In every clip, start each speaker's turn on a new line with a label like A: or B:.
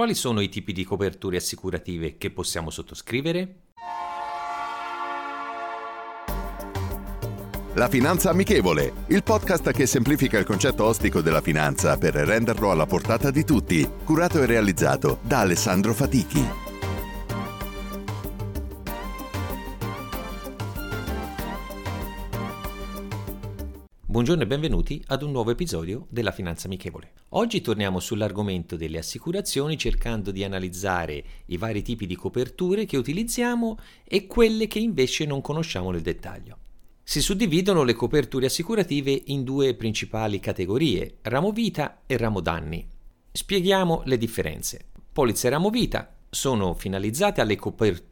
A: Quali sono i tipi di coperture assicurative che possiamo sottoscrivere?
B: La Finanza Amichevole, il podcast che semplifica il concetto ostico della finanza per renderlo alla portata di tutti, curato e realizzato da Alessandro Fatichi.
A: Buongiorno e benvenuti ad un nuovo episodio della Finanza Amichevole. Oggi torniamo sull'argomento delle assicurazioni cercando di analizzare i vari tipi di coperture che utilizziamo e quelle che invece non conosciamo nel dettaglio. Si suddividono le coperture assicurative in due principali categorie, ramo vita e ramo danni. Spieghiamo le differenze. Polizze ramo vita sono finalizzate alle coperture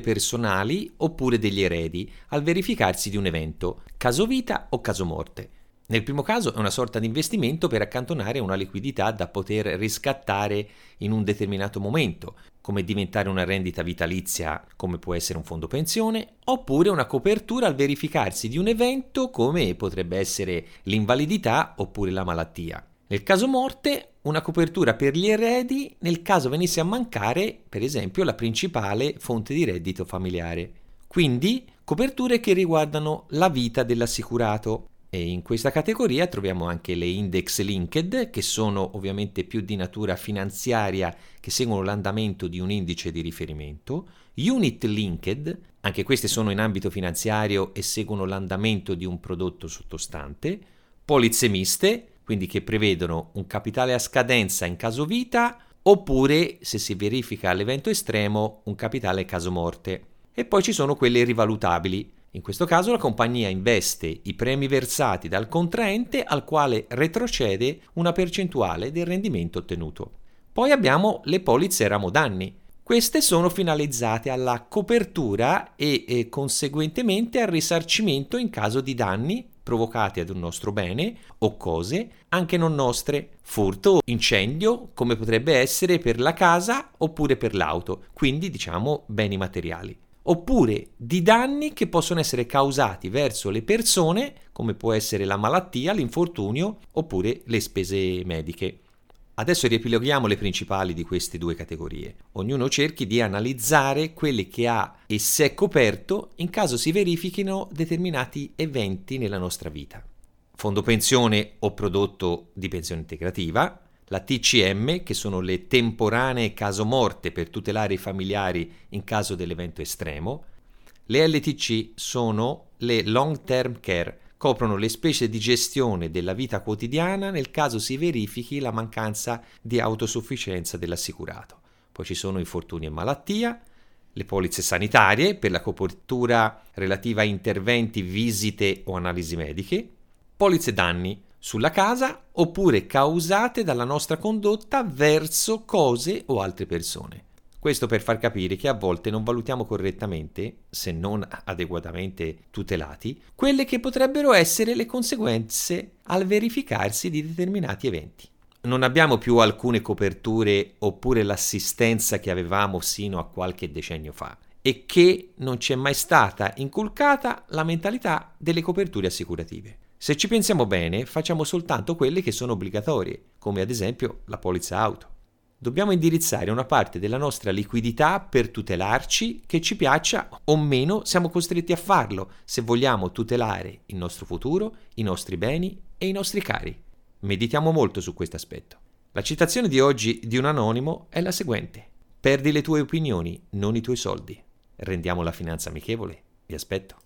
A: personali oppure degli eredi al verificarsi di un evento, caso vita o caso morte. Nel primo caso è una sorta di investimento per accantonare una liquidità da poter riscattare in un determinato momento, come diventare una rendita vitalizia come può essere un fondo pensione, oppure una copertura al verificarsi di un evento come potrebbe essere l'invalidità oppure la malattia. Nel caso morte, una copertura per gli eredi nel caso venisse a mancare, per esempio, la principale fonte di reddito familiare. Quindi, coperture che riguardano la vita dell'assicurato, e in questa categoria troviamo anche le index linked, che sono ovviamente più di natura finanziaria, che seguono l'andamento di un indice di riferimento, unit linked, anche queste sono in ambito finanziario e seguono l'andamento di un prodotto sottostante, polizze miste, quindi che prevedono un capitale a scadenza in caso vita, oppure, se si verifica l'evento estremo, un capitale caso morte. E poi ci sono quelle rivalutabili, in questo caso la compagnia investe i premi versati dal contraente al quale retrocede una percentuale del rendimento ottenuto. Poi abbiamo le polizze ramo danni. Queste sono finalizzate alla copertura e, e conseguentemente al risarcimento in caso di danni provocati ad un nostro bene o cose anche non nostre, furto, incendio, come potrebbe essere per la casa oppure per l'auto, quindi diciamo beni materiali oppure di danni che possono essere causati verso le persone, come può essere la malattia, l'infortunio oppure le spese mediche. Adesso riepiloghiamo le principali di queste due categorie. Ognuno cerchi di analizzare quelle che ha e se è coperto in caso si verifichino determinati eventi nella nostra vita. Fondo pensione o prodotto di pensione integrativa, la TCM, che sono le temporanee caso morte per tutelare i familiari in caso dell'evento estremo. Le LTC sono le long term care, coprono le spese di gestione della vita quotidiana nel caso si verifichi la mancanza di autosufficienza dell'assicurato. Poi ci sono infortuni e malattia, le polizze sanitarie per la copertura relativa a interventi, visite o analisi mediche, polizze danni sulla casa oppure causate dalla nostra condotta verso cose o altre persone. Questo per far capire che a volte non valutiamo correttamente, se non adeguatamente tutelati, quelle che potrebbero essere le conseguenze al verificarsi di determinati eventi. Non abbiamo più alcune coperture oppure l'assistenza che avevamo sino a qualche decennio fa e che non ci è mai stata inculcata la mentalità delle coperture assicurative. Se ci pensiamo bene, facciamo soltanto quelle che sono obbligatorie, come ad esempio la polizza auto. Dobbiamo indirizzare una parte della nostra liquidità per tutelarci, che ci piaccia o meno, siamo costretti a farlo se vogliamo tutelare il nostro futuro, i nostri beni e i nostri cari. Meditiamo molto su questo aspetto. La citazione di oggi di un anonimo è la seguente. Perdi le tue opinioni, non i tuoi soldi. Rendiamo la finanza amichevole. Vi aspetto.